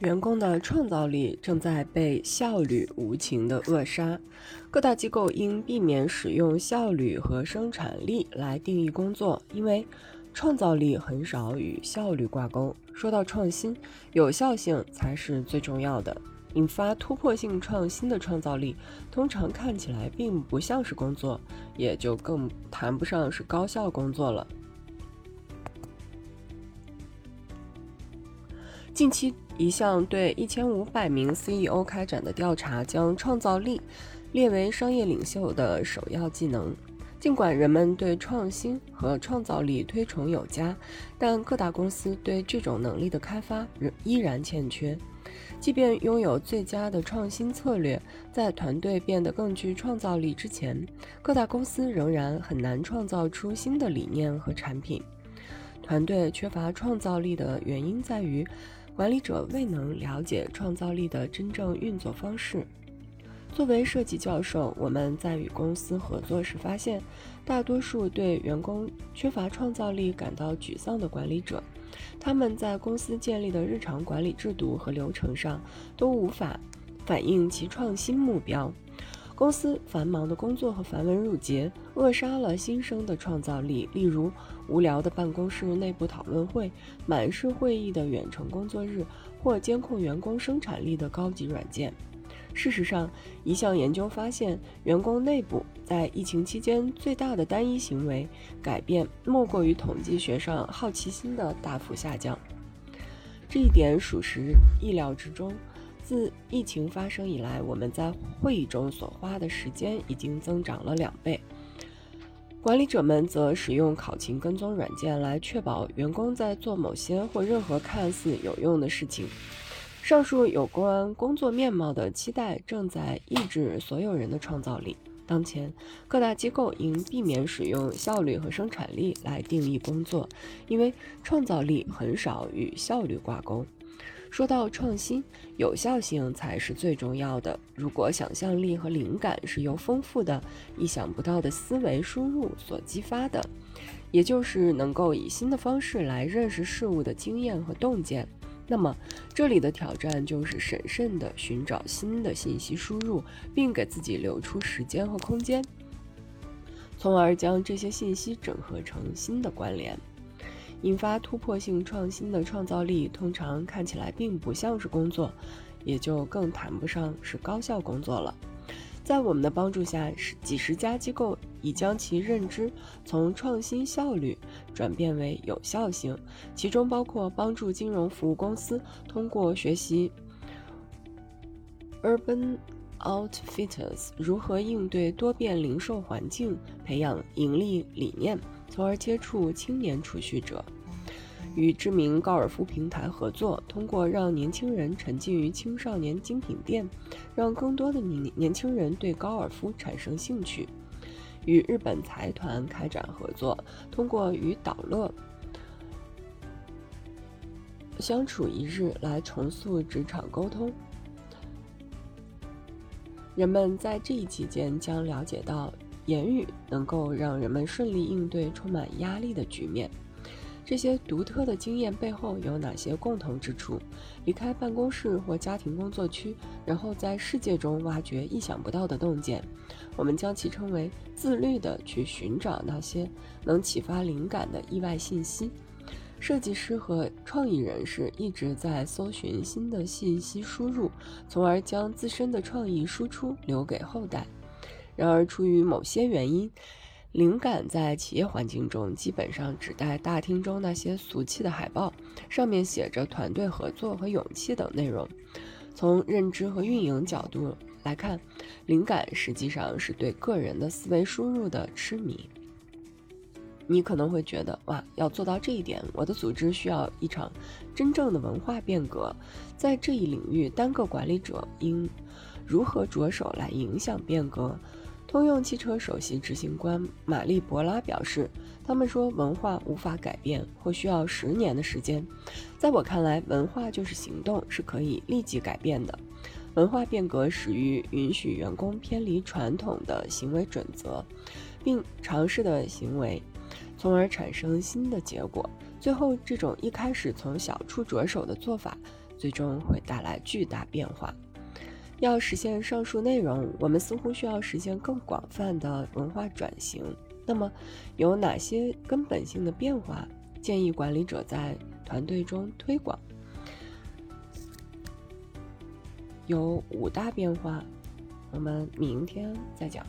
员工的创造力正在被效率无情的扼杀，各大机构应避免使用效率和生产力来定义工作，因为创造力很少与效率挂钩。说到创新，有效性才是最重要的。引发突破性创新的创造力，通常看起来并不像是工作，也就更谈不上是高效工作了。近期。一项对一千五百名 CEO 开展的调查，将创造力列为商业领袖的首要技能。尽管人们对创新和创造力推崇有加，但各大公司对这种能力的开发仍依然欠缺。即便拥有最佳的创新策略，在团队变得更具创造力之前，各大公司仍然很难创造出新的理念和产品。团队缺乏创造力的原因在于。管理者未能了解创造力的真正运作方式。作为设计教授，我们在与公司合作时发现，大多数对员工缺乏创造力感到沮丧的管理者，他们在公司建立的日常管理制度和流程上都无法反映其创新目标。公司繁忙的工作和繁文缛节扼杀了新生的创造力，例如无聊的办公室内部讨论会、满是会议的远程工作日，或监控员工生产力的高级软件。事实上，一项研究发现，员工内部在疫情期间最大的单一行为改变，莫过于统计学上好奇心的大幅下降。这一点属实意料之中。自疫情发生以来，我们在会议中所花的时间已经增长了两倍。管理者们则使用考勤跟踪软件来确保员工在做某些或任何看似有用的事情。上述有关工作面貌的期待正在抑制所有人的创造力。当前，各大机构应避免使用效率和生产力来定义工作，因为创造力很少与效率挂钩。说到创新，有效性才是最重要的。如果想象力和灵感是由丰富的、意想不到的思维输入所激发的，也就是能够以新的方式来认识事物的经验和洞见，那么这里的挑战就是审慎地寻找新的信息输入，并给自己留出时间和空间，从而将这些信息整合成新的关联。引发突破性创新的创造力，通常看起来并不像是工作，也就更谈不上是高效工作了。在我们的帮助下，几十家机构已将其认知从创新效率转变为有效性，其中包括帮助金融服务公司通过学习 Urban Outfitters 如何应对多变零售环境，培养盈利理念。从而接触青年储蓄者，与知名高尔夫平台合作，通过让年轻人沉浸于青少年精品店，让更多的年年轻人对高尔夫产生兴趣；与日本财团开展合作，通过与导乐相处一日来重塑职场沟通。人们在这一期间将了解到。言语能够让人们顺利应对充满压力的局面。这些独特的经验背后有哪些共同之处？离开办公室或家庭工作区，然后在世界中挖掘意想不到的洞见。我们将其称为自律的去寻找那些能启发灵感的意外信息。设计师和创意人士一直在搜寻新的信息输入，从而将自身的创意输出留给后代。然而，出于某些原因，灵感在企业环境中基本上指代大厅中那些俗气的海报，上面写着“团队合作”和“勇气”等内容。从认知和运营角度来看，灵感实际上是对个人的思维输入的痴迷。你可能会觉得，哇，要做到这一点，我的组织需要一场真正的文化变革。在这一领域，单个管理者应如何着手来影响变革？通用汽车首席执行官玛丽·博拉表示：“他们说文化无法改变，或需要十年的时间。在我看来，文化就是行动，是可以立即改变的。文化变革始于允许员工偏离传统的行为准则，并尝试的行为，从而产生新的结果。最后，这种一开始从小处着手的做法，最终会带来巨大变化。要实现上述内容，我们似乎需要实现更广泛的文化转型。那么，有哪些根本性的变化建议管理者在团队中推广？有五大变化，我们明天再讲。